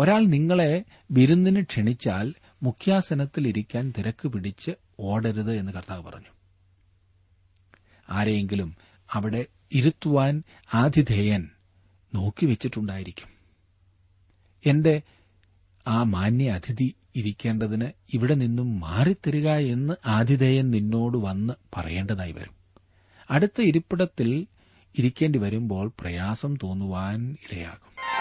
ഒരാൾ നിങ്ങളെ വിരുന്നിന് ക്ഷണിച്ചാൽ മുഖ്യാസനത്തിൽ ഇരിക്കാൻ തിരക്ക് പിടിച്ച് ഓടരുത് എന്ന് കർത്താവ് പറഞ്ഞു. ആരെയെങ്കിലും അവിടെ ഇരുത്തുവാൻ ആതിഥേയൻ നോക്കിവെച്ചിട്ടുണ്ടായിരിക്കും എന്റെ ആ മാന്യ അതിഥി ഇരിക്കേണ്ടതിന് ഇവിടെ നിന്നും മാറിത്തരിക എന്ന് ആതിഥേയൻ നിന്നോട് വന്ന് പറയേണ്ടതായി വരും. അടുത്ത ഇരിപ്പിടത്തിൽ ഇരിക്കേണ്ടി വരുമ്പോൾ പ്രയാസം തോന്നുവാൻ ഇടയാകും.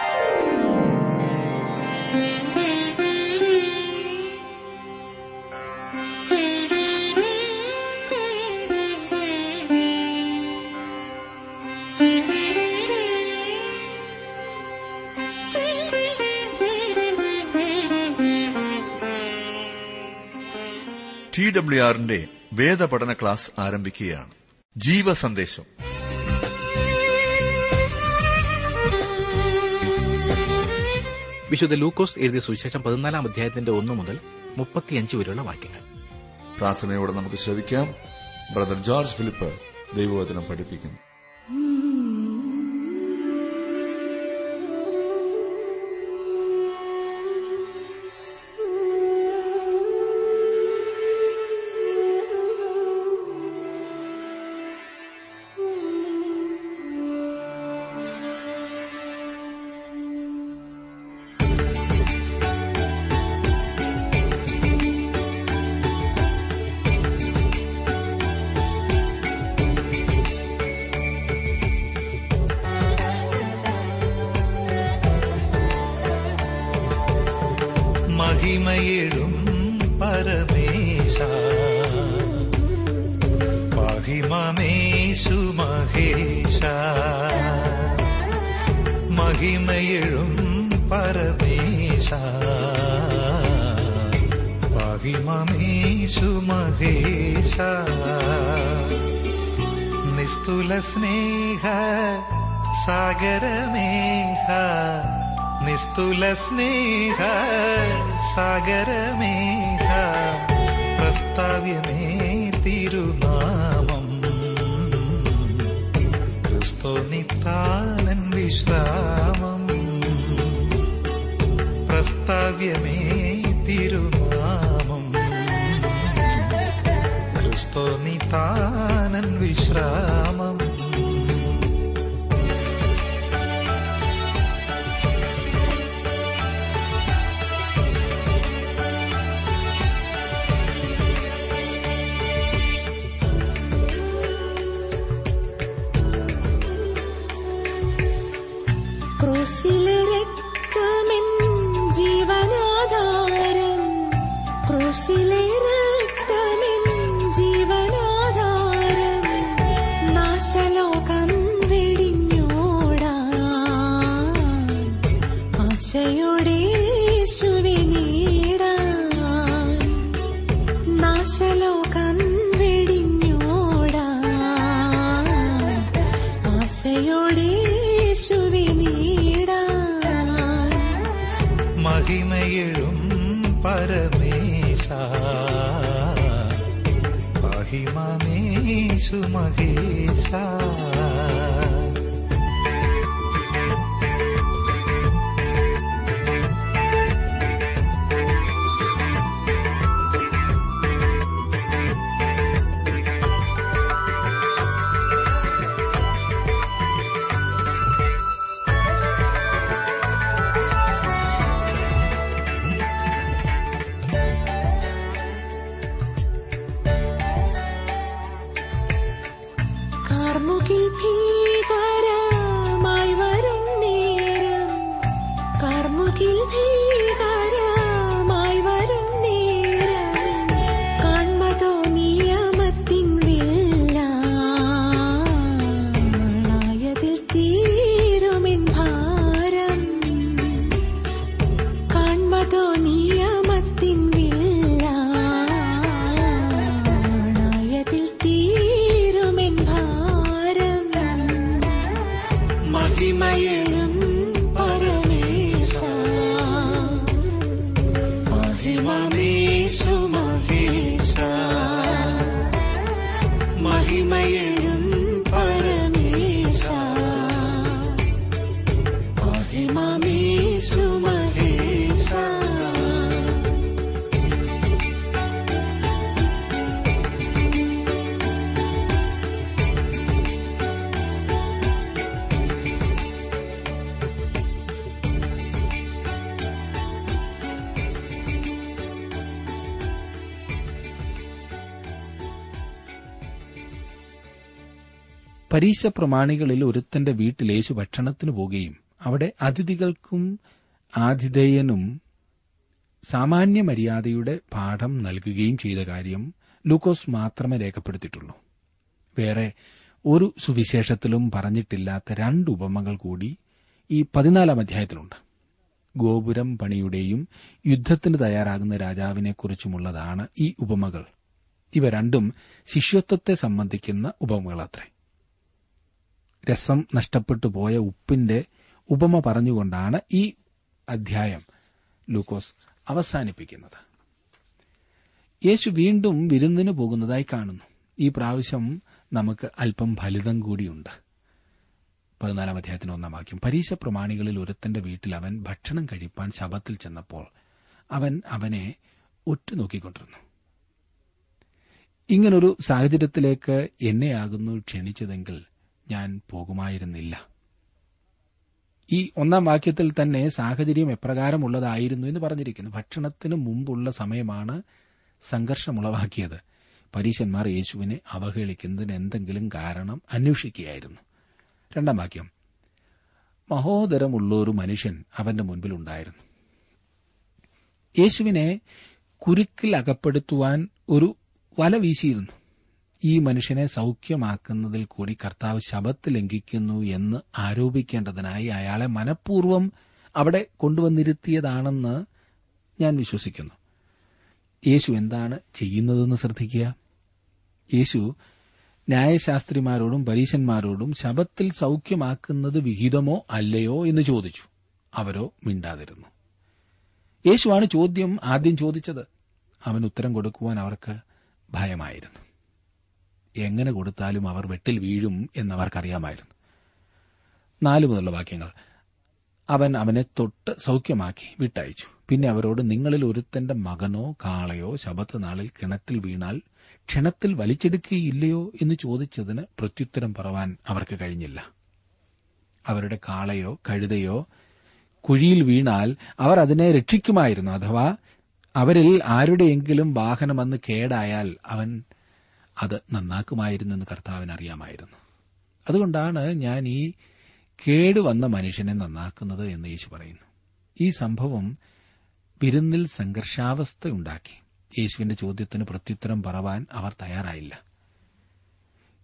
ടി ഡബ്ല്യു ആറിന്റെ വേദപഠന ക്ലാസ് ആരംഭിക്കുകയാണ്. ജീവസന്ദേശം. വിശുദ്ധ ലൂക്കോസ് എഴുതിയ സുവിശേഷം പതിനാലാം അധ്യായത്തിന്റെ ഒന്ന് മുതൽ മുപ്പത്തിയഞ്ച് വരെയുള്ള വാക്യങ്ങൾ. പ്രാർത്ഥനയോടെ നമുക്ക് ശ്രവിക്കാം. ബ്രദർ ജോർജ് ഫിലിപ്പ് ദൈവവചനം പഠിപ്പിക്കുന്നു. മഹിമമേശു മഹേശ. മഹിമയിഴും പരമേശ. മഹിമമേശു മഹേശ. നിസ്തുല സ്നേഹ സാഗരമേഹ നിസ്തുല സ്നേഹ സാഗരമേഹ പ്രസ്താവ്യമേ തിരുനാമം നിത്താനൻ വിശ്രാമം. പ്രസ്താവ്യമേ തിരുനാമം. ക്രിസ്തു നിത്താനൻ വിശ്രാമം. പരീശ പ്രമാണികളിൽ ഒരുത്തന്റെ വീട്ടിൽ യേശു ഭക്ഷണത്തിന് പോകുകയും അവിടെ അതിഥികൾക്കും ആതിഥേയനും സാമാന്യ മര്യാദയുടെ പാഠം നൽകുകയും ചെയ്ത കാര്യം ലൂക്കോസ് മാത്രമേ രേഖപ്പെടുത്തിയിട്ടുള്ളൂ. വേറെ ഒരു സുവിശേഷത്തിലും പറഞ്ഞിട്ടില്ലാത്ത രണ്ട് ഉപമകൾ കൂടി ഈ പതിനാലാം അധ്യായത്തിലുണ്ട്. ഗോപുരം പണിയുടെയും യുദ്ധത്തിന് തയ്യാറാകുന്ന രാജാവിനെക്കുറിച്ചുമുള്ളതാണ് ഈ ഉപമകൾ. ഇവ രണ്ടും ശിഷ്യത്വത്തെ സംബന്ധിക്കുന്ന ഉപമകളത്രേ. രസം നഷ്ടപ്പെട്ടു പോയ ഉപ്പിന്റെ ഉപമ പറഞ്ഞുകൊണ്ടാണ് ഈ അധ്യായം ലൂക്കോസ് അവസാനിപ്പിക്കുന്നത്. യേശു വീണ്ടും വിരുന്നിന് പോകുന്നതായി കാണുന്നു. ഈ പ്രാവശ്യം നമുക്ക് അല്പം ഫലിതം കൂടിയുണ്ട്. പതിനാലാം അധ്യായത്തിന് ഒന്നാം വാക്യം. പരീക്ഷ പ്രമാണികളിൽ ഒരുത്തന്റെ വീട്ടിൽ അവൻ ഭക്ഷണം കഴിപ്പാൻ ശബത്തിൽ ചെന്നപ്പോൾ അവൻ അവനെ ഒറ്റുനോക്കിക്കൊണ്ടിരുന്നു ഇങ്ങനൊരു സാഹചര്യത്തിലേക്ക് എന്നെയാകുന്നു ക്ഷണിച്ചതെങ്കിൽ ഞാൻ പോകുമായിരുന്നില്ല. ഈ ഒന്നാം വാക്യത്തിൽ തന്നെ സാഹചര്യം എപ്രകാരമുള്ളതായിരുന്നു എന്ന് പറഞ്ഞിരിക്കുന്നു. ഭക്ഷണത്തിന് മുമ്പുള്ള സമയമാണ് സംഘർഷമുളവാക്കിയത്. പരീശന്മാർ യേശുവിനെ അവഹേളിക്കുന്നതിന് എന്തെങ്കിലും കാരണം അന്വേഷിക്കുകയായിരുന്നു. രണ്ടാം വാക്യം. മഹോദരമുള്ള ഒരു മനുഷ്യൻ അവന്റെ മുൻപിലുണ്ടായിരുന്നു യേശുവിനെ കുരുക്കിൽ അകപ്പെടുത്തുവാൻ ഒരു വല വീശിയിരുന്നു. ഈ മനുഷ്യനെ സൌഖ്യമാക്കുന്നതിൽ കൂടി കർത്താവ് ശബത്ത് ലംഘിക്കുന്നു എന്ന് ആരോപിക്കേണ്ടതിനായി അയാളെ മനഃപൂർവം അവിടെ കൊണ്ടുവന്നിരുത്തിയതാണെന്ന് ഞാൻ വിശ്വസിക്കുന്നു. യേശു എന്താണ് ചെയ്യുന്നതെന്ന് ശ്രദ്ധിക്കുക. യേശു ന്യായശാസ്ത്രിമാരോടും പരീശന്മാരോടും ശബത്തിൽ സൌഖ്യമാക്കുന്നത് വിഹിതമോ അല്ലയോ എന്ന് ചോദിച്ചു. അവരോ മിണ്ടാതിരുന്നു. യേശുവാണ് ചോദ്യം ആദ്യം ചോദിച്ചത്. അവൻ ഉത്തരം കൊടുക്കുവാൻ അവർക്ക് ഭയമായിരുന്നു. എങ്ങനെ കൊടുത്താലും അവർ വെട്ടിൽ വീഴും എന്നവർക്കറിയാമായിരുന്നു. നാലു മുതലുള്ള വാക്യങ്ങൾ. അവൻ അവനെ തൊട്ട് സൌഖ്യമാക്കി വിട്ടയച്ചു. പിന്നെ അവരോട് നിങ്ങളിൽ ഒരുത്തന്റെ മകനോ കാളയോ ശബത്ത് നാളിൽ കിണറ്റിൽ വീണാൽ ക്ഷണത്തിൽ വലിച്ചെടുക്കുകയില്ലയോ എന്ന് ചോദിച്ചതിന് പ്രത്യുത്തരം പറവാൻ അവർക്ക് കഴിഞ്ഞില്ല. അവരുടെ കാളയോ കഴുതയോ കുഴിയിൽ വീണാൽ അവർ അതിനെ രക്ഷിക്കുമായിരുന്നു അഥവാ അവരിൽ ആരുടെയെങ്കിലും വാഹനം അന്ന് കേടായാൽ അവൻ അത് നന്നാക്കുമായിരുന്നെന്ന് കർത്താവിന് അറിയാമായിരുന്നു. അതുകൊണ്ടാണ് ഞാൻ ഈ കേടുവന്ന മനുഷ്യനെ നന്നാക്കുന്നത് എന്ന് യേശു പറയുന്നു. ഈ സംഭവം വിരുന്നിൽ സംഘർഷാവസ്ഥയുണ്ടാക്കി. യേശുവിന്റെ ചോദ്യത്തിന് പ്രത്യുത്തരം പറവാൻ അവർ തയ്യാറായില്ല.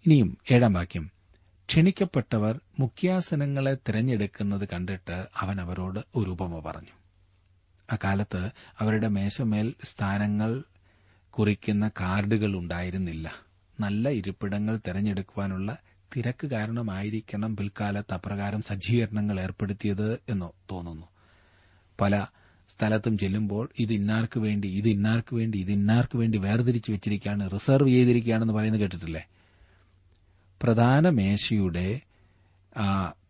ഇനിയും ഏഴാം വാക്യം. ക്ഷണിക്കപ്പെട്ടവർ മുഖ്യാസനങ്ങളെ തിരഞ്ഞെടുക്കുന്നത് കണ്ടിട്ട് അവൻ അവരോട് ഒരു ഉപമ പറഞ്ഞു. അക്കാലത്ത് അവരുടെ മേശമേൽ സ്ഥാനങ്ങൾ കുറിക്കുന്ന കാർഡുകൾ ഉണ്ടായിരുന്നില്ല. നല്ല ഇരിപ്പിടങ്ങൾ തിരഞ്ഞെടുക്കുവാനുള്ള തിരക്ക് കാരണമായിരിക്കണം പിൽക്കാലത്ത് അപ്രകാരം സജ്ജീകരണങ്ങൾ ഏർപ്പെടുത്തിയത് എന്ന് തോന്നുന്നു. പല സ്ഥലത്തും ചെല്ലുമ്പോൾ ഇത് ഇന്നാർക്ക് വേണ്ടി ഇത് ഇന്നാർക്ക് വേണ്ടി ഇത് ഇന്നാർക്ക് വേണ്ടി വേർതിരിച്ചു വെച്ചിരിക്കുകയാണ് റിസർവ് ചെയ്തിരിക്കുകയാണെന്ന് പറയുന്നത് കേട്ടിട്ടില്ലേ? പ്രധാന മേശയുടെ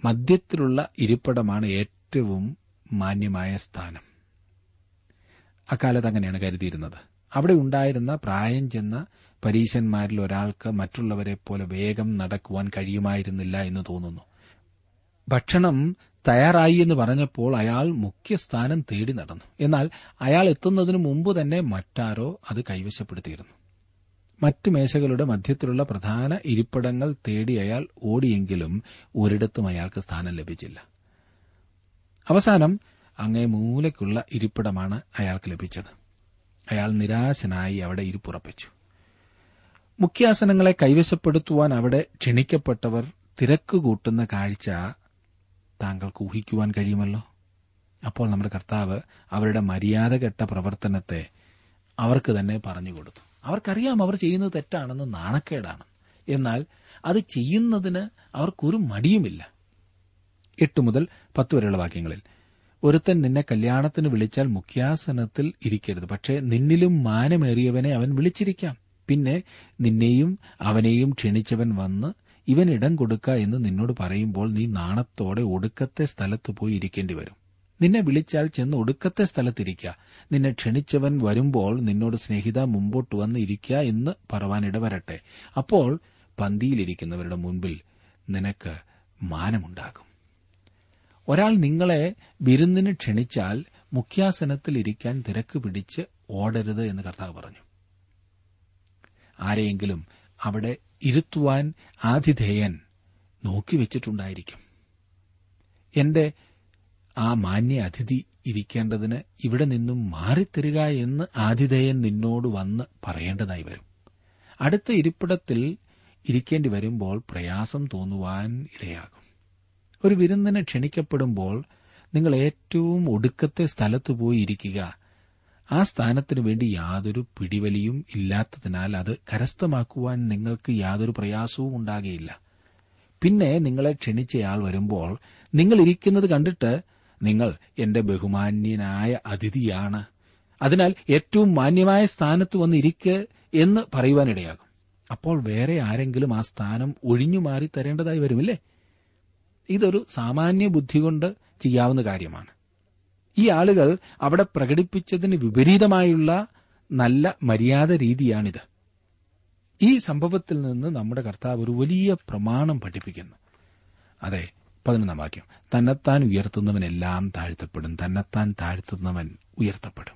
മധ്യത്തിലുള്ള ഇരിപ്പിടമാണ് ഏറ്റവും മാന്യമായ സ്ഥാനം. അക്കാലത്ത് അങ്ങനെയാണ് കരുതിയിരുന്നത്. അവിടെ ഉണ്ടായിരുന്ന പ്രായം ചെന്ന പരീശന്മാരിൽ ഒരാൾക്ക് മറ്റുള്ളവരെ പോലെ വേഗം നടക്കുവാൻ കഴിയുമായിരുന്നില്ല എന്ന് തോന്നുന്നു. ഭക്ഷണം തയ്യാറായി എന്ന് പറഞ്ഞപ്പോൾ അയാൾ മുഖ്യസ്ഥാനം തേടി നടന്നു. എന്നാൽ അയാൾ എത്തുന്നതിനു മുമ്പ് തന്നെ മറ്റാരോ അത് കൈവശപ്പെടുത്തിയിരുന്നു. മറ്റു മേശകളുടെ മധ്യത്തിലുള്ള പ്രധാന ഇരിപ്പിടങ്ങൾ തേടി അയാൾ ഓടിയെങ്കിലും ഒരിടത്തും അയാൾക്ക് സ്ഥാനം ലഭിച്ചില്ല. അവസാനം അങ്ങേ മൂലയ്ക്കുള്ള ഇരിപ്പിടമാണ് അയാൾക്ക് ലഭിച്ചത്. അയാൾ നിരാശനായി അവിടെ ഇരിപ്പുറപ്പിച്ചു മുഖ്യാസനങ്ങളെ കൈവശപ്പെടുത്തുവാൻ അവിടെ ക്ഷണിക്കപ്പെട്ടവർ തിരക്ക് കൂട്ടുന്ന കാഴ്ച താങ്കൾക്ക് ഊഹിക്കുവാൻ കഴിയുമല്ലോ? അപ്പോൾ നമ്മുടെ കർത്താവ് അവരുടെ മര്യാദ കെട്ട പ്രവർത്തനത്തെ അവർക്ക് തന്നെ പറഞ്ഞുകൊടുത്തു അവർക്കറിയാം അവർ ചെയ്യുന്നത് തെറ്റാണെന്ന് നാണക്കേടാണ്. എന്നാൽ അത് ചെയ്യുന്നതിന് അവർക്കൊരു മടിയുമില്ല. എട്ട് മുതൽ പത്ത് വരെയുള്ള വാക്യങ്ങളിൽ ഒരുത്തൻ നിന്നെ കല്യാണത്തിന് വിളിച്ചാൽ മുഖ്യാസനത്തിൽ ഇരിക്കരുത് പക്ഷേ നിന്നിലും മാനമേറിയവനെ അവൻ വിളിച്ചിരിക്കാം. പിന്നെ നിന്നെയും അവനെയും ക്ഷണിച്ചവൻ വന്ന് ഇവൻ ഇടം കൊടുക്ക എന്ന് നിന്നോട് പറയുമ്പോൾ നീ നാണത്തോടെ ഒടുക്കത്തെ സ്ഥലത്ത് പോയി ഇരിക്കേണ്ടി വരും. നിന്നെ വിളിച്ചാൽ ചെന്ന് ഒടുക്കത്തെ സ്ഥലത്തിരിക്കുക നിന്നെ ക്ഷണിച്ചവൻ വരുമ്പോൾ നിന്നോട് സ്നേഹിത മുമ്പോട്ട് വന്ന് ഇരിക്കുക എന്ന് പറവാൻ അപ്പോൾ പന്തിയിലിരിക്കുന്നവരുടെ മുൻപിൽ നിനക്ക് മാനമുണ്ടാകും. ഒരാൾ നിങ്ങളെ വിരുന്നിന് ക്ഷണിച്ചാൽ മുഖ്യാസനത്തിൽ ഇരിക്കാൻ തിരക്ക് പിടിച്ച് ഓടരുത് എന്ന് കർത്താവ് പറഞ്ഞു. ആരെയെങ്കിലും അവിടെ ഇരുത്തുവാൻ ആതിഥേയൻ നോക്കി വെച്ചിട്ടുണ്ടായിരിക്കും. എന്റെ ആ മാന്യ അതിഥി ഇരിക്കേണ്ടതിന് ഇവിടെ നിന്നും മാറിത്തരിക എന്ന് ആതിഥേയൻ നിന്നോട് വന്ന് പറയേണ്ടതായി വരും. അടുത്ത ഇരിപ്പിടത്തിൽ ഇരിക്കേണ്ടി വരുമ്പോൾ പ്രയാസം തോന്നുവാൻ ഇടയാകും. ഒരു വിരുന്നിന് ക്ഷണിക്കപ്പെടുമ്പോൾ നിങ്ങൾ ഏറ്റവും ഒടുക്കത്തെ സ്ഥലത്ത് പോയി ഇരിക്കുക. ആ സ്ഥാനത്തിനു വേണ്ടി യാതൊരു പിടിവലിയും ഇല്ലാത്തതിനാൽ അത് കരസ്ഥമാക്കുവാൻ നിങ്ങൾക്ക് യാതൊരു പ്രയാസവും ഉണ്ടാകുകയില്ല പിന്നെ നിങ്ങളെ ക്ഷണിച്ചയാൾ വരുമ്പോൾ നിങ്ങൾ ഇരിക്കുന്നത് കണ്ടിട്ട് നിങ്ങൾ എന്റെ ബഹുമാന്യനായ അതിഥിയാണ്. അതിനാൽ ഏറ്റവും മാന്യമായ സ്ഥാനത്ത് വന്ന് ഇരിക്ക് എന്ന് പറയുവാനിടയാകും. അപ്പോൾ വേറെ ആരെങ്കിലും ആ സ്ഥാനം ഒഴിഞ്ഞു മാറി തരേണ്ടതായി വരുമില്ലേ? ഇതൊരു സാമാന്യ ബുദ്ധി കൊണ്ട് ചെയ്യാവുന്ന കാര്യമാണ്. ഈ ആളുകൾ അവിടെ പ്രകടിപ്പിച്ചതിന് വിപരീതമായുള്ള നല്ല മര്യാദ രീതിയാണിത്. ഈ സംഭവത്തിൽ നിന്ന് നമ്മുടെ കർത്താവ് ഒരു വലിയ പ്രമാണം പഠിപ്പിക്കുന്നു. അതെ പതിനൊന്നാം വാക്യം. തന്നെത്താൻ ഉയർത്തുന്നവനെല്ലാം താഴ്ത്തപ്പെടും. തന്നെത്താൻ താഴ്ത്തുന്നവൻ ഉയർത്തപ്പെടും.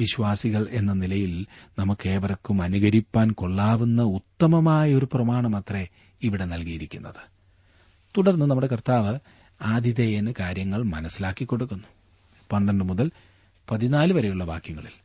വിശ്വാസികൾ എന്ന നിലയിൽ നമുക്കേവർക്കും അനുകരിപ്പാൻ കൊള്ളാവുന്ന ഉത്തമമായ ഒരു പ്രമാണമത്രേ ഇവിടെ നൽകിയിരിക്കുന്നത്. തുടർന്ന് നമ്മുടെ കർത്താവ് ആതിഥേയന് കാര്യങ്ങൾ മനസ്സിലാക്കി കൊടുക്കുന്നു. പന്ത്രണ്ട് മുതൽ പതിനാല് വരെയുള്ള വാക്യങ്ങളിൽ.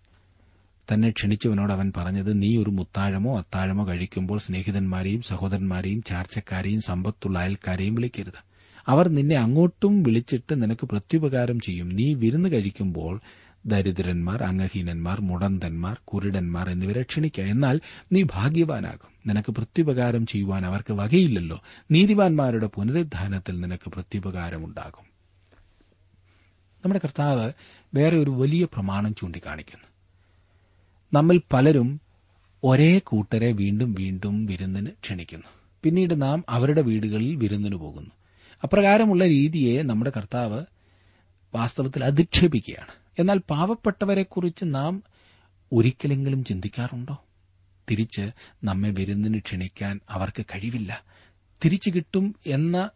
തന്നെ ക്ഷണിച്ചവനോട് അവൻ പറഞ്ഞത് നീ ഒരു മുത്താഴമോ അത്താഴമോ കഴിക്കുമ്പോൾ സ്നേഹിതന്മാരെയും സഹോദരന്മാരെയും ചാർച്ചക്കാരെയും സമ്പത്തുള്ള അയൽക്കാരെയും വിളിക്കരുത്. അവർ നിന്നെ അങ്ങോട്ടും വിളിച്ചിട്ട് നിനക്ക് പ്രത്യുപകാരം ചെയ്യും. നീ വിരുന്ന് കഴിക്കുമ്പോൾ ദരിദ്രന്മാർ അംഗഹീനന്മാർ മുടന്തന്മാർ കുരുടന്മാർ എന്നിവരെ ക്ഷണിക്കുക എന്നാൽ നീ ഭാഗ്യവാനാകും. നിനക്ക് പ്രത്യുപകാരം ചെയ്യുവാൻ അവർക്ക് വകയില്ലല്ലോ. നീതിവാന്മാരുടെ പുനരുദ്ധാനത്തിൽ നിനക്ക് പ്രത്യുപകാരമുണ്ടാകും. നമ്മുടെ കർത്താവ് വേറെ ഒരു വലിയ പ്രമാണം ചൂണ്ടിക്കാണിക്കുന്നു. നമ്മിൽ പലരും ഒരേ കൂട്ടരെ വീണ്ടും വീണ്ടും വിരുന്നിന് ക്ഷണിക്കുന്നു. പിന്നീട് നാം അവരുടെ വീടുകളിൽ വിരുന്നിന് പോകുന്നു. അപ്രകാരമുള്ള രീതിയെ നമ്മുടെ കർത്താവ് വാസ്തവത്തിൽ അധിക്ഷേപിക്കുകയാണ്. എന്നാൽ പാവപ്പെട്ടവരെക്കുറിച്ച് നാം ഒരിക്കലെങ്കിലും ചിന്തിക്കാറുണ്ടോ? തിരിച്ച് നമ്മെ വിരുന്നിന് ക്ഷണിക്കാൻ അവർക്ക് കഴിവില്ല. തിരിച്ചു കിട്ടും എന്ന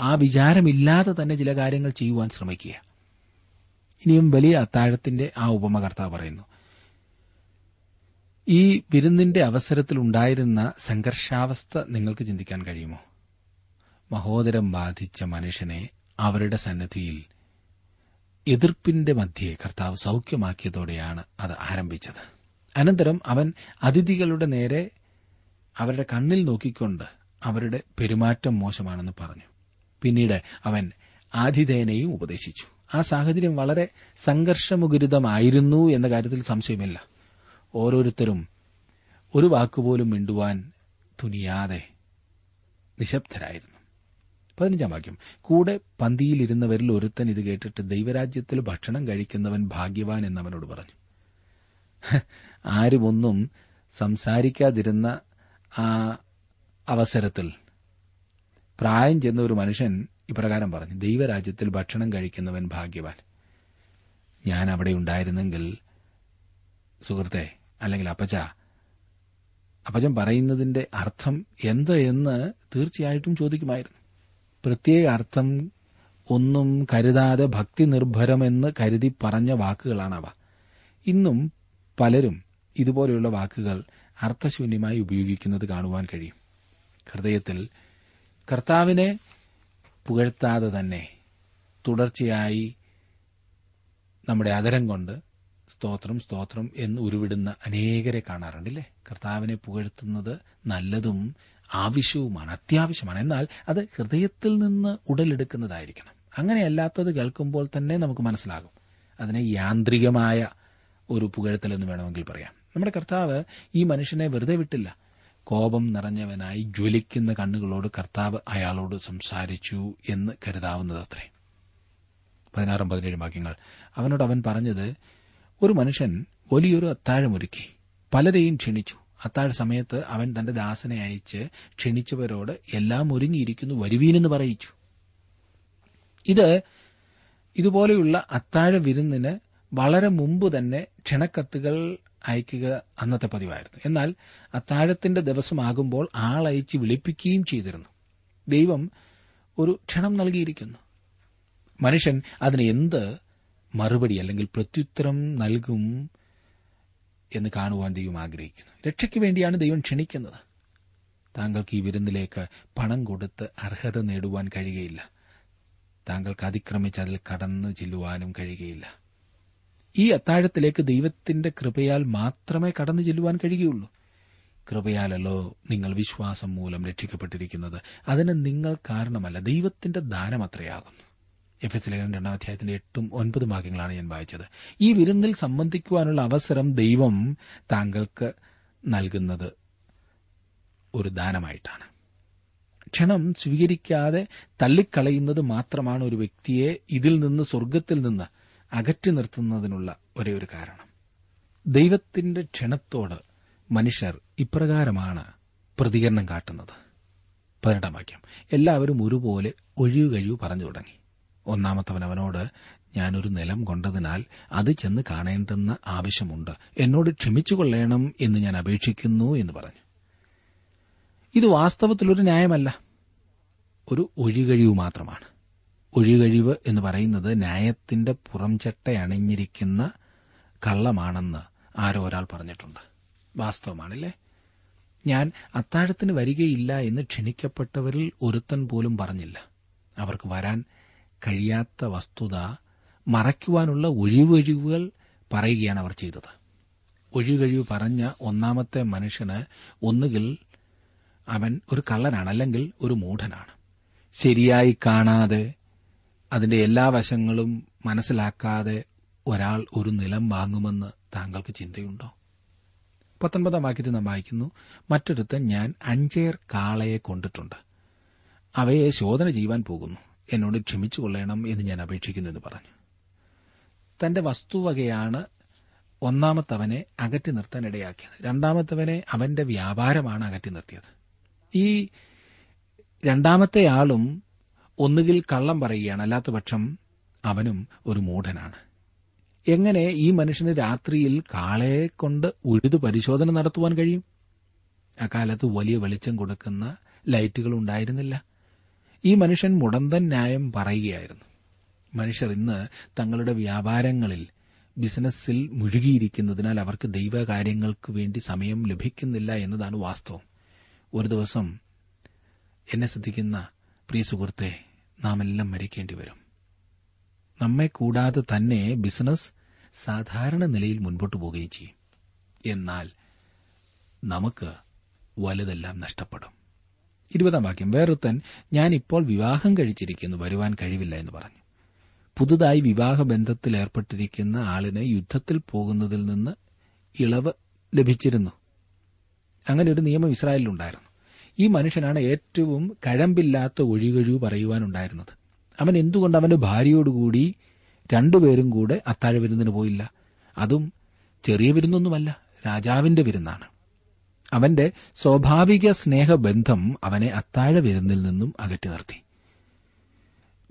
ആ വിചാരമില്ലാതെ തന്നെ ചില കാര്യങ്ങൾ ചെയ്യുവാൻ ശ്രമിക്കുക ഇനിയും വലിയ അത്താഴത്തിന്റെ ആ ഉപമ കർത്താവ് പറയുന്നു. ഈ വിരുന്നിന്റെ അവസരത്തിൽ ഉണ്ടായിരുന്ന സംഘർഷാവസ്ഥ നിങ്ങൾക്ക് ചിന്തിക്കാൻ കഴിയുമോ? മഹോദരം ബാധിച്ച മനുഷ്യനെ അവരുടെ സന്നദ്ധിയിൽ എതിർപ്പിന്റെ മധ്യേ കർത്താവ് സൌഖ്യമാക്കിയതോടെയാണ് അത് ആരംഭിച്ചത്. അനന്തരം അവൻ അതിഥികളുടെ നേരെ അവരുടെ കണ്ണിൽ നോക്കിക്കൊണ്ട് അവരുടെ പെരുമാറ്റം മോശമാണെന്ന് പറഞ്ഞു. പിന്നീട് അവൻ ആതിഥേയനെയും ഉപദേശിച്ചു. ആ സാഹചര്യം വളരെ സംഘർഷമുഖരിതമായിരുന്നു എന്ന കാര്യത്തിൽ സംശയമില്ല. ഓരോരുത്തരും ഒരു വാക്കുപോലും മിണ്ടുവാൻ തുനിയാതെ നിശബ്ദരായിരുന്നു. പതിനഞ്ചാം വാക്യം. കൂടെ പന്തിയിലിരുന്നവരിൽ ഒരുത്തൻ ഇത് കേട്ടിട്ട് ദൈവരാജ്യത്തിൽ ഭക്ഷണം കഴിക്കുന്നവൻ ഭാഗ്യവാൻ എന്നവനോട് പറഞ്ഞു. ആരുമൊന്നും സംസാരിക്കാതിരുന്ന ആ അവസരത്തിൽ പ്രായം ചെന്ന ഒരു മനുഷ്യൻ ഇപ്രകാരം പറഞ്ഞു ദൈവരാജ്യത്തിൽ ഭക്ഷണം കഴിക്കുന്നവൻ ഭാഗ്യവാൻ. ഞാൻ അവിടെ ഉണ്ടായിരുന്നെങ്കിൽ സുഹൃത്തെ അല്ലെങ്കിൽ അപ്പച്ച അപ്പച്ചൻ പറയുന്നതിന്റെ അർത്ഥം എന്ത് എന്ന് തീർച്ചയായിട്ടും ചോദിക്കുമായിരുന്നു. പ്രത്യേക അർത്ഥം ഒന്നും കരുതാതെ ഭക്തി നിർഭരമെന്ന് കരുതി പറഞ്ഞ വാക്കുകളാണവ. ഇന്നും പലരും ഇതുപോലെയുള്ള വാക്കുകൾ അർത്ഥശൂന്യമായി ഉപയോഗിക്കുന്നത് കാണുവാൻ കഴിയും. ഹൃദയത്തിൽ കർത്താവിനെ പുകഴ്ത്താതെ തന്നെ തുടർച്ചയായി നമ്മുടെ അതരം കൊണ്ട് സ്തോത്രം സ്തോത്രം എന്ന് ഉരുവിടുന്ന അനേകരെ കാണാറുണ്ടല്ലേ? കർത്താവിനെ പുകഴ്ത്തുന്നത് നല്ലതും ആവശ്യവുമാണ് അത്യാവശ്യമാണ്. എന്നാൽ അത് ഹൃദയത്തിൽ നിന്ന് ഉടലെടുക്കുന്നതായിരിക്കണം. അങ്ങനെയല്ലാത്തത് കേൾക്കുമ്പോൾ തന്നെ നമുക്ക് മനസ്സിലാകും. അതിനെ യാന്ത്രികമായ ഒരു പുകഴ്ത്തലെന്ന് വേണമെങ്കിൽ പറയാം. നമ്മുടെ കർത്താവ് ഈ മനുഷ്യനെ വെറുതെ വിട്ടില്ല. കോപം നിറഞ്ഞവനായി ജ്വലിക്കുന്ന കണ്ണുകളോട് കർത്താവ് അയാളോട് സംസാരിച്ചു എന്ന് കരുതാവുന്നതത്രേ. പതിനാറും പതിനേഴും വാക്യങ്ങൾ. അവനോട് അവൻ പറഞ്ഞത് ഒരു മനുഷ്യൻ വലിയൊരു അത്താഴമൊരുക്കി പലരെയും ക്ഷണിച്ചു. അത്താഴ സമയത്ത് അവൻ തന്റെ ദാസനെ അയച്ച് ക്ഷണിച്ചവരോട് എല്ലാം ഒരുങ്ങിയിരിക്കുന്നു വരുവീനെന്ന് പറയിച്ചു. ഇത് ഇതുപോലെയുള്ള അത്താഴ വിരുന്നിന് വളരെ മുമ്പ് തന്നെ ക്ഷണക്കത്തുകൾ അയക്കുക അന്നത്തെ പതിവായിരുന്നു. എന്നാൽ അത്താഴത്തിന്റെ ദിവസമാകുമ്പോൾ ആളയച്ച് വിളിപ്പിക്കുകയും ചെയ്തിരുന്നു. ദൈവം ഒരു ക്ഷണം നൽകിയിരിക്കുന്നു. മനുഷ്യൻ അതിന് എന്ത് മറുപടി അല്ലെങ്കിൽ പ്രത്യുത്തരം നൽകും എന്ന് കാണുവാൻ ദൈവം ആഗ്രഹിക്കുന്നു. രക്ഷയ്ക്ക് വേണ്ടിയാണ് ദൈവം ക്ഷണിക്കുന്നത്. താങ്കൾക്ക് ഈ വിരുന്നിലേക്ക് പണം കൊടുത്ത് അർഹത നേടുവാൻ കഴിയുകയില്ല. താങ്കൾക്ക് അതിക്രമിച്ച് അതിൽ കടന്നു ചെല്ലുവാനും കഴിയുകയില്ല. ഈ അത്താഴത്തിലേക്ക് ദൈവത്തിന്റെ കൃപയാൽ മാത്രമേ കടന്നു ചെല്ലുവാൻ കഴിയുകയുള്ളൂ. കൃപയാലല്ലോ നിങ്ങൾ വിശ്വാസം മൂലം രക്ഷിക്കപ്പെട്ടിരിക്കുന്നത്. അതിന് നിങ്ങൾ കാരണമല്ല ദൈവത്തിന്റെ ദാനം അത്രയാകുന്നു എഫ് എസ് ലേഖനം രണ്ടാം അധ്യായത്തിന്റെ എട്ടും ഒൻപതും ഭാഗ്യങ്ങളാണ് ഞാൻ വായിച്ചത്. ഈ വിരുന്നിൽ സംബന്ധിക്കുവാനുള്ള അവസരം ദൈവം താങ്കൾക്ക് നൽകുന്നത് ഒരു ദാനമായിട്ടാണ്. ക്ഷണം സ്വീകരിക്കാതെ തള്ളിക്കളയുന്നത് മാത്രമാണ് ഒരു വ്യക്തിയെ ഇതിൽ നിന്ന് സ്വർഗത്തിൽ നിന്ന് അകറ്റി നിർത്തുന്നതിനുള്ള ഒരേ ഒരു കാരണം. ദൈവത്തിന്റെ ക്ഷണത്തോട് മനുഷ്യർ ഇപ്രകാരമാണ് പ്രതികരണം കാട്ടുന്നത്. പതിനെട്ടാം വാക്യം. എല്ലാവരും ഒരുപോലെ ഒഴിയു കഴിവ് പറഞ്ഞു തുടങ്ങി. ഒന്നാമത്തവൻ അവനോട് ഞാനൊരു നിലം കൊണ്ടതിനാൽ അത് ചെന്ന് കാണേണ്ടെന്ന ആവശ്യമുണ്ട്. എന്നോട് ക്ഷമിച്ചു കൊള്ളേണം എന്ന് ഞാൻ അപേക്ഷിക്കുന്നു എന്ന് പറഞ്ഞു. ഇത് വാസ്തവത്തിലൊരു ന്യായമല്ല. ഒരു ഒഴികഴിവ് മാത്രമാണ്. ഒഴികഴിവ് എന്ന് പറയുന്നത് ന്യായത്തിന്റെ പുറംചട്ട അണിഞ്ഞിരിക്കുന്ന കള്ളമാണെന്ന് ആരോ ഒരാൾ പറഞ്ഞിട്ടുണ്ട്. വാസ്തവമാണല്ലേ? ഞാൻ അത്താഴത്തിന് വരികയില്ല എന്ന് ക്ഷണിക്കപ്പെട്ടവരിൽ ഒരുത്തൻ പോലും പറഞ്ഞില്ല. അവർക്ക് വരാൻ കഴിയാത്ത വസ്തുത മറയ്ക്കുവാനുള്ള ഒഴിവൊഴിവുകൾ പറയുകയാണ് അവർ ചെയ്തത്. ഒഴികഴിവ് പറഞ്ഞ ഒന്നാമത്തെ മനുഷ്യന് ഒന്നുകിൽ അവൻ ഒരു കള്ളനാണ് അല്ലെങ്കിൽ ഒരു മൂഢനാണ്. ശരിയായി കാണാതെ അതിന്റെ എല്ലാ വശങ്ങളും മനസ്സിലാക്കാതെ ഒരാൾ ഒരു നിലം വാങ്ങുമെന്ന് താങ്കൾക്ക് ചിന്തയുണ്ടോ? പത്തൊൻപതാം വാക്യത്തിൽ നാം വായിക്കുന്നു മറ്റൊരുത്ത് ഞാൻ അഞ്ചേർ കാളയെ കൊണ്ടിട്ടുണ്ട്. അവയെ ശോധന ചെയ്യുവാൻ പോകുന്നു. എന്നോട് ക്ഷമിച്ചു കൊള്ളണം എന്ന് ഞാൻ അപേക്ഷിക്കുന്നു എന്ന് പറഞ്ഞു. തന്റെ വസ്തുവകയാണ് ഒന്നാമത്തവനെ അകറ്റി നിർത്താൻ ഇടയാക്കിയത്. രണ്ടാമത്തവനെ അവന്റെ വ്യാപാരമാണ് അകറ്റി നിർത്തിയത്. ഈ രണ്ടാമത്തെ ആളും ഒന്നുകിൽ കള്ളം പറയുകയാണ് അല്ലാത്തപക്ഷം അവനും ഒരു മൂഢനാണ്. എങ്ങനെ ഈ മനുഷ്യന് രാത്രിയിൽ കാളയെ കൊണ്ട് ഉഴുതു പരിശോധന നടത്തുവാൻ കഴിയും? അക്കാലത്ത് വലിയ വെളിച്ചം കൊടുക്കുന്ന ലൈറ്റുകൾ ഉണ്ടായിരുന്നില്ല. ഈ മനുഷ്യൻ മുടന്തൻ ന്യായം പറയുകയായിരുന്നു. മനുഷ്യർ ഇന്ന് തങ്ങളുടെ വ്യാപാരങ്ങളിൽ ബിസിനസ്സിൽ മുഴുകിയിരിക്കുന്നതിനാൽ അവർക്ക് ദൈവകാര്യങ്ങൾക്ക് വേണ്ടി സമയം ലഭിക്കുന്നില്ല എന്നതാണ് വാസ്തവം. ഒരു ദിവസം എന്നെ ശ്രദ്ധിക്കുന്ന പ്രിയ സുഹൃത്തെ നാം എല്ലാം മരിക്കേണ്ടി വരും നമ്മെ കൂടാതെ തന്നെ ബിസിനസ് സാധാരണ നിലയിൽ മുൻപോട്ട് പോവുകയും ചെയ്യും. എന്നാൽ നമുക്ക് വലുതെല്ലാം നഷ്ടപ്പെടും. ഇരുപതാം വാക്യം വേറൊരുത്തൻ ഞാൻ ഇപ്പോൾ വിവാഹം കഴിച്ചിരിക്കുന്നു വരുവാൻ കഴിവില്ല എന്ന് പറഞ്ഞു. പുതുതായി വിവാഹബന്ധത്തിൽ ഏർപ്പെട്ടിരിക്കുന്ന ആളിന് യുദ്ധത്തിൽ പോകുന്നതിൽ നിന്ന് ഇളവ് ലഭിച്ചിരുന്നു. അങ്ങനെ ഒരു നിയമം ഇസ്രായേലിലുണ്ടായിരുന്നു. ഈ മനുഷ്യനാണ് ഏറ്റവും കഴമ്പില്ലാത്ത ഒഴികഴിവ് പറയുവാനുണ്ടായിരുന്നത്. അവൻ എന്തുകൊണ്ട് അവന്റെ ഭാര്യയോടുകൂടി രണ്ടുപേരും കൂടെ അത്താഴ വിരുന്നിന് പോയില്ല? അതും ചെറിയ വിരുന്നൊന്നുമല്ല രാജാവിന്റെ വിരുന്നാണ്. അവന്റെ സ്വാഭാവിക സ്നേഹബന്ധം അവനെ അത്താഴ വിരുന്നിൽ നിന്നും അകറ്റി നിർത്തി.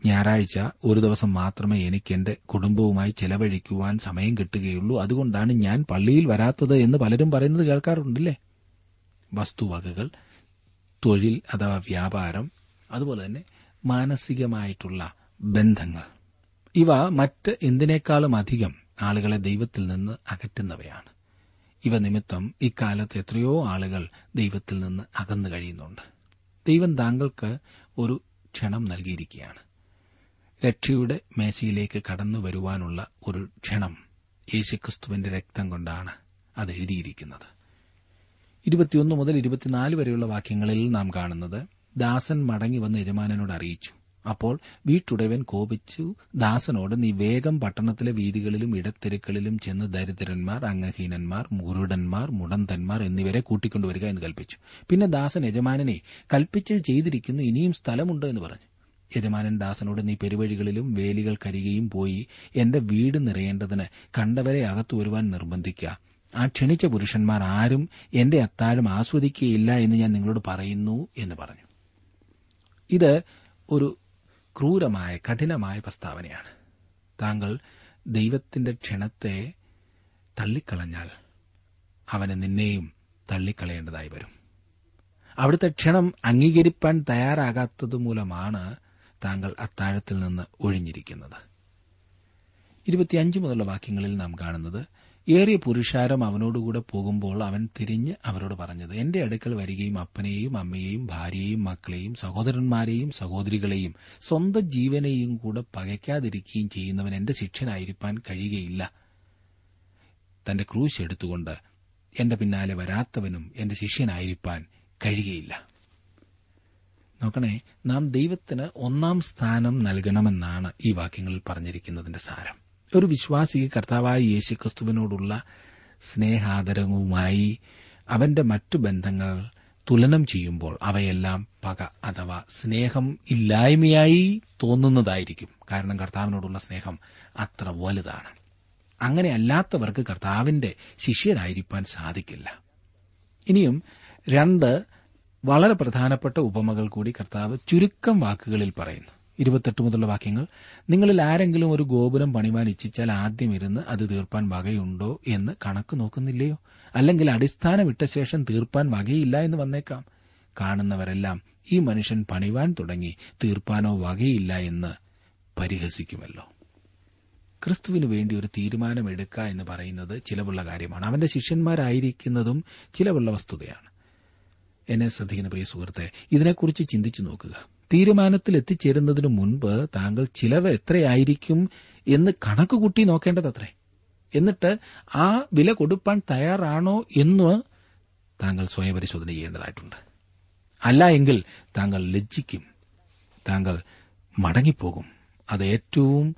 ഞായറാഴ്ച ഒരു ദിവസം മാത്രമേ എനിക്ക് എന്റെ കുടുംബവുമായി ചെലവഴിക്കുവാൻ സമയം കിട്ടുകയുള്ളൂ. അതുകൊണ്ടാണ് ഞാൻ പള്ളിയിൽ വരാത്തത് എന്ന് പലരും പറയുന്നത് കേൾക്കാറുണ്ടല്ലേ? വസ്തുവകകൾ തൊഴിൽ അഥവാ വ്യാപാരം അതുപോലെ തന്നെ മാനസികമായിട്ടുള്ള ബന്ധങ്ങൾ. ഇവ മറ്റ് എന്തിനേക്കാളും അധികം ആളുകളെ ദൈവത്തിൽ നിന്ന് അകറ്റുന്നവയാണ്. ഇവ നിമിത്തം ഇക്കാലത്ത് എത്രയോ ആളുകൾ ദൈവത്തിൽ നിന്ന് അകന്നു കഴിയുന്നുണ്ട്. ദൈവം താങ്കൾക്ക് ഒരു ക്ഷണം നൽകിയിരിക്കുകയാണ്. രക്ഷയുടെ മേശയിലേക്ക് കടന്നു വരുവാനുള്ള ഒരു ക്ഷണം യേശുക്രിസ്തുവിന്റെ രക്തം കൊണ്ടാണ് അത് എഴുതിയിരിക്കുന്നത്. ഇരുപത്തിയൊന്ന് മുതൽ ഇരുപത്തിനാല് വരെയുള്ള വാക്യങ്ങളിൽ നാം കാണുന്നത് ദാസൻ മടങ്ങി വന്ന് യജമാനനോട് അറിയിച്ചു. അപ്പോൾ വീട്ടുടവൻ കോപിച്ചു ദാസനോട് നീ വേഗം പട്ടണത്തിലെ വീതികളിലും ഇടത്തെരുക്കളിലും ചെന്ന് ദരിദ്രന്മാർ അംഗഹീനന്മാർ മുരുടന്മാർ മുടന്തന്മാർ എന്നിവരെ കൂട്ടിക്കൊണ്ടുവരിക എന്ന് കൽപ്പിച്ചു. പിന്നെ ദാസൻ യജമാനനെ കൽപ്പിച്ചത് ചെയ്തിരിക്കുന്നു ഇനിയും സ്ഥലമുണ്ട് എന്ന് പറഞ്ഞു. യജമാനൻ ദാസനോട് നീ പെരുവഴികളിലും വേലികൾ വേലികൾക്കരികെയും പോയി എന്റെ വീട് നിറയേണ്ടതിന് കണ്ടവരെ അകത്തു വരുവാൻ നിർബന്ധിക്കുക ആ ക്ഷണിച്ച പുരുഷന്മാർ ആരും എന്റെ അത്താഴം ആസ്വദിക്കുകയില്ല എന്ന് ഞാൻ നിങ്ങളോട് പറയുന്നു എന്ന് പറഞ്ഞു. ഇത് ഒരു ക്രൂരമായ കഠിനമായ പ്രസ്താവനയാണ്. താങ്കൾ ദൈവത്തിന്റെ ക്ഷണത്തെ തള്ളിക്കളഞ്ഞാൽ അവന് നിന്നെയും തള്ളിക്കളയേണ്ടതായി വരും. അവിടുത്തെ ക്ഷണം അംഗീകരിപ്പാൻ തയ്യാറാകാത്തത് മൂലമാണ് താങ്കൾ അത്താഴത്തിൽ നിന്ന് ഒഴിഞ്ഞിരിക്കുന്നത്. ഇരുപത്തിയഞ്ച് മുതലുള്ള വാക്യങ്ങളിൽ നാം കാണുന്നത് ഏറിയ പുരുഷാരം അവനോടുകൂടെ പോകുമ്പോൾ അവൻ തിരിഞ്ഞ് അവരോട് പറഞ്ഞത് എന്റെ അടുക്കൽ വരികയും അപ്പനെയും അമ്മയെയും ഭാര്യയെയും മക്കളെയും സഹോദരന്മാരെയും സഹോദരികളെയും സ്വന്തം ജീവനെയും കൂടെ പകയ്ക്കാതിരിക്കുകയും ചെയ്യുന്നവൻ എന്റെ ശിക്ഷനായിരിക്കാൻ കഴിയുകയില്ല. തന്റെ ക്രൂശ് എടുത്തുകൊണ്ട് എന്റെ പിന്നാലെ വരാത്തവനും എന്റെ ശിഷ്യനായിരിക്കാൻ കഴിയുകയില്ല. നോക്കണേ നാം ദൈവത്തിന് ഒന്നാം സ്ഥാനം നൽകണമെന്നാണ് ഈ വാക്യങ്ങളിൽ പറഞ്ഞിരിക്കുന്നതിന്റെ സാരം. ഒരു വിശ്വാസിക്ക് കർത്താവായ യേശുക്രിസ്തുവിനോടുള്ള സ്നേഹാദരവുമായി അവന്റെ മറ്റു ബന്ധങ്ങൾ തുലനം ചെയ്യുമ്പോൾ അവയെല്ലാം പക അഥവാ സ്നേഹം ഇല്ലായ്മയായി തോന്നുന്നതായിരിക്കും. കാരണം കർത്താവിനോടുള്ള സ്നേഹം അത്ര വലുതാണ്. അങ്ങനെ അല്ലാത്തവർക്ക് കർത്താവിന്റെ ശിഷ്യരായിരിക്കാൻ സാധിക്കില്ല. ഇനിയും രണ്ട് വളരെ പ്രധാനപ്പെട്ട ഉപമകൾ കൂടി കർത്താവ് ചുരുക്കം വാക്കുകളിൽ പറയുന്നു. ഇരുപത്തെട്ട് മുതലുള്ള വാക്യങ്ങൾ നിങ്ങളിൽ ആരെങ്കിലും ഒരു ഗോപുരം പണിവാൻ ഇച്ഛിച്ചാൽ ആദ്യം ഇരുന്ന് അത് തീർപ്പാൻ വകയുണ്ടോ എന്ന് കണക്ക് നോക്കുന്നില്ലയോ? അല്ലെങ്കിൽ അടിസ്ഥാനം ഇട്ട ശേഷം തീർപ്പാൻ വകയില്ല എന്ന് വന്നേക്കാം. കാണുന്നവരെല്ലാം ഈ മനുഷ്യൻ പണിവാൻ തുടങ്ങി തീർപ്പാനോ വകയില്ല എന്ന് പരിഹസിക്കുമല്ലോ. ക്രിസ്തുവിനു വേണ്ടി ഒരു തീരുമാനമെടുക്കുക എന്ന് പറയുന്നത് ചിലവുള്ള കാര്യമാണ്. അവന്റെ ശിഷ്യന്മാരായിരിക്കുന്നതും ചിലവുള്ള വസ്തുതയാണ്. എന്നെ ശ്രദ്ധിക്കുന്ന പ്രിയ സുഹൃത്തെ ഇതിനെക്കുറിച്ച് ചിന്തിച്ചു നോക്കുക. തീരുമാനത്തിൽ എത്തിച്ചേരുന്നതിനു മുൻപ് താങ്കൾ ചിലവ് എത്രയായിരിക്കും എന്ന് കണക്ക് കൂട്ടി നോക്കേണ്ടതത്രേ. എന്നിട്ട് ആ വില കൊടുപ്പാൻ തയ്യാറാണോ എന്ന് താങ്കൾ സ്വയം പരിശോധന ചെയ്യേണ്ടതായിട്ടുണ്ട്. അല്ല എങ്കിൽ താങ്കൾ ലജ്ജിക്കും. താങ്കൾ മടങ്ങിപ്പോകും. അത് ഏറ്റവും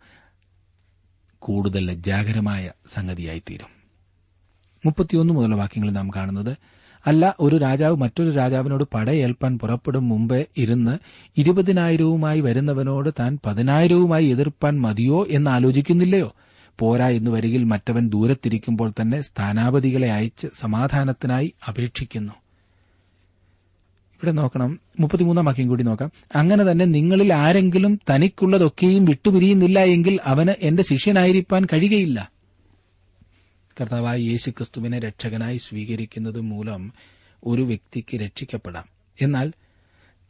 കൂടുതൽ ലജ്ജാകരമായ സംഗതിയായിത്തീരും. മുപ്പത്തിയൊന്ന് മുതലുള്ള വാക്യങ്ങളിൽ നാം കാണുന്നത് അല്ല ഒരു രാജാവ് മറ്റൊരു രാജാവിനോട് പടയേൽപ്പാൻ പുറപ്പെടും മുമ്പേ ഇരുന്ന് ഇരുപതിനായിരവുമായി വരുന്നവനോട് താൻ പതിനായിരവുമായി എതിർപ്പാൻ മതിയോ എന്ന് ആലോചിക്കുന്നില്ലയോ? പോരാ എന്ന് വരികിൽ മറ്റവൻ ദൂരത്തിരിക്കുമ്പോൾ തന്നെ സ്ഥാനാപതികളെ അയച്ച് സമാധാനത്തിനായി അപേക്ഷിക്കുന്നു. ഇവിടെ നോക്കണം മുപ്പത്തിമൂന്നാം വാക്യം കൂടി നോക്കാം. അങ്ങനെ തന്നെ നിങ്ങളിൽ ആരെങ്കിലും തനിക്കുള്ളതൊക്കെയും വിട്ടുപിരിയുന്നില്ല എങ്കിൽ അവന് എന്റെ ശിഷ്യനായിരിക്കാൻ കഴിയുകയില്ല. കർത്താവായ യേശുക്രിസ്തുവിനെ രക്ഷകനായി സ്വീകരിക്കുന്നത് മൂലം ഒരു വ്യക്തിക്ക് രക്ഷിക്കപ്പെടാം. എന്നാൽ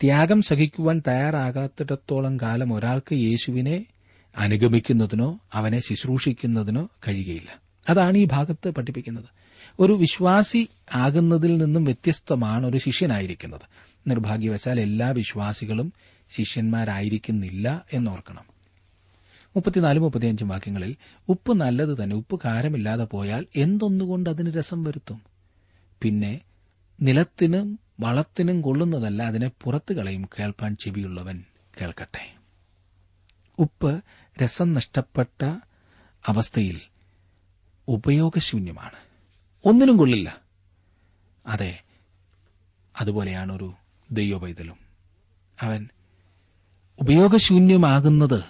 ത്യാഗം സഹിക്കുവാൻ തയ്യാറാകാത്തിടത്തോളം കാലം ഒരാൾക്ക് യേശുവിനെ അനുഗമിക്കുന്നതിനോ അവനെ ശുശ്രൂഷിക്കുന്നതിനോ കഴിയുകയില്ല. അതാണ് ഈ ഭാഗത്ത് പഠിപ്പിക്കുന്നത്. ഒരു വിശ്വാസി ആകുന്നതിൽ നിന്നും വ്യത്യസ്തമാണ് ഒരു ശിഷ്യനായിരിക്കുന്നത്. നിർഭാഗ്യവശാൽ എല്ലാ വിശ്വാസികളും ശിഷ്യന്മാരായിരിക്കുന്നില്ല എന്നോർക്കണം. മുപ്പത്തിനാലും മുപ്പത്തിയഞ്ചും വാക്യങ്ങളിൽ ഉപ്പ് നല്ലത് തന്നെ ഉപ്പ് കാരമില്ലാതെ പോയാൽ എന്തൊന്നുകൊണ്ട് അതിന് രസം വരുത്തും? പിന്നെ നിലത്തിനും വളത്തിനും കൊള്ളുന്നതല്ല അതിനെ പുറത്തു കളയും കേൾപ്പാൻ ചെവിയുള്ളവൻ കേൾക്കട്ടെ. ഉപ്പ് രസം നഷ്ടപ്പെട്ട അവസ്ഥയിൽ ഉപയോഗശൂന്യമാണ്. ഒന്നിനും കൊള്ളില്ല. അതെ അതുപോലെയാണ് ഒരു ദൈവപൈതലും അവൻ ഉപയോഗശൂന്യമാകുന്നത്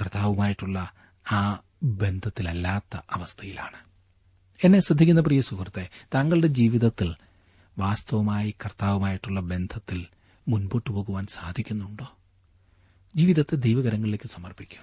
കർത്താവുമായിട്ടുള്ള ആ ബന്ധത്തിലല്ലാത്ത അവസ്ഥയിലാണ്. എന്നെ ശ്രദ്ധിക്കുന്ന പ്രിയ സുഹൃത്തെ താങ്കളുടെ ജീവിതത്തിൽ വാസ്തവമായി കർത്താവുമായിട്ടുള്ള ബന്ധത്തിൽ മുൻപോട്ടു പോകുവാൻ സാധിക്കുന്നുണ്ടോ? ജീവിതത്തെ ദൈവകരങ്ങളിലേക്ക് സമർപ്പിക്കൂ.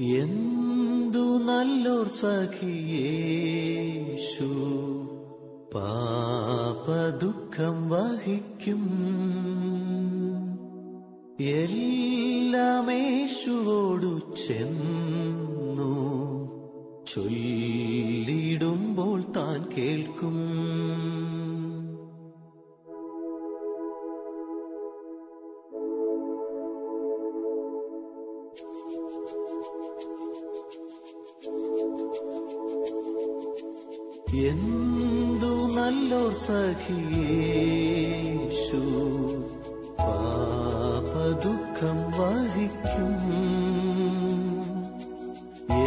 എന്തു നല്ലോർ സഖിയേശു പാപദുഃഖം വഹിക്കും. എല്ലാമേശുവോടു ചെന്നു ചൊല്ലിടുമ്പോൾ താൻ കേൾക്കും. എന്തു നല്ലോർ സഖിയേശു പാപദുഃഖം വഹിക്കും.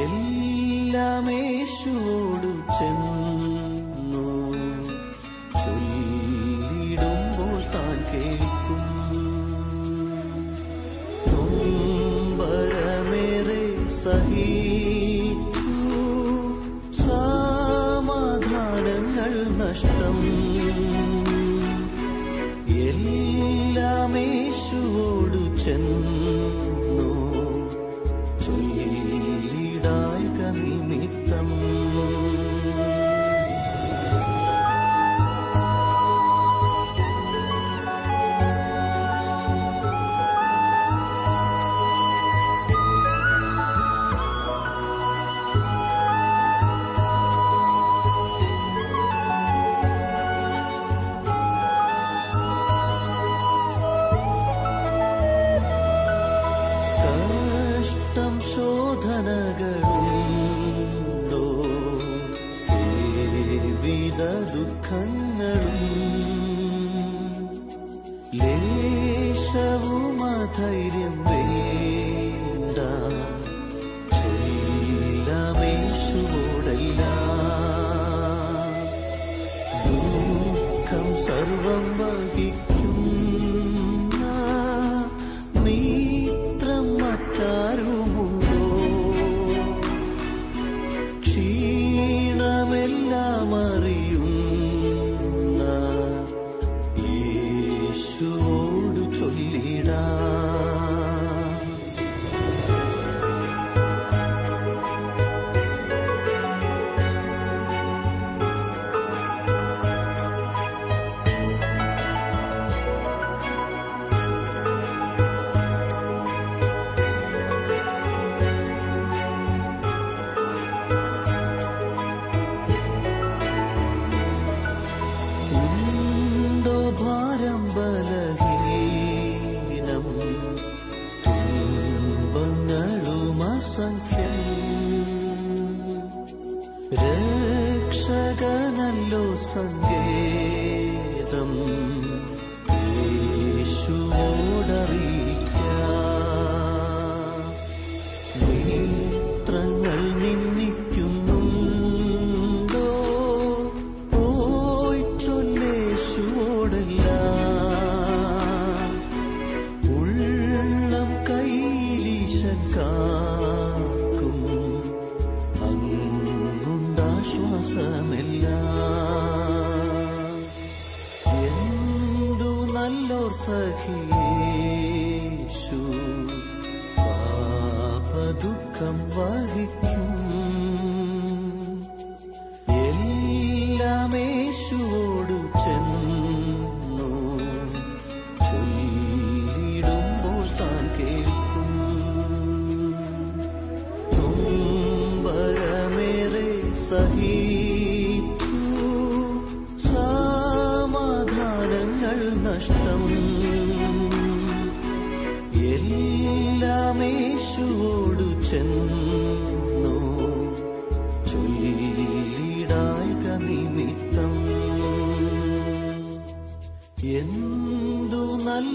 എല്ലാമേശുവോടും ചെന്ന്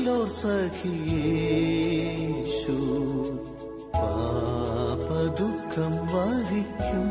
കൊല്ലോർ സഖിയേശു പാപ ദുഃഖം വഹിക്കും.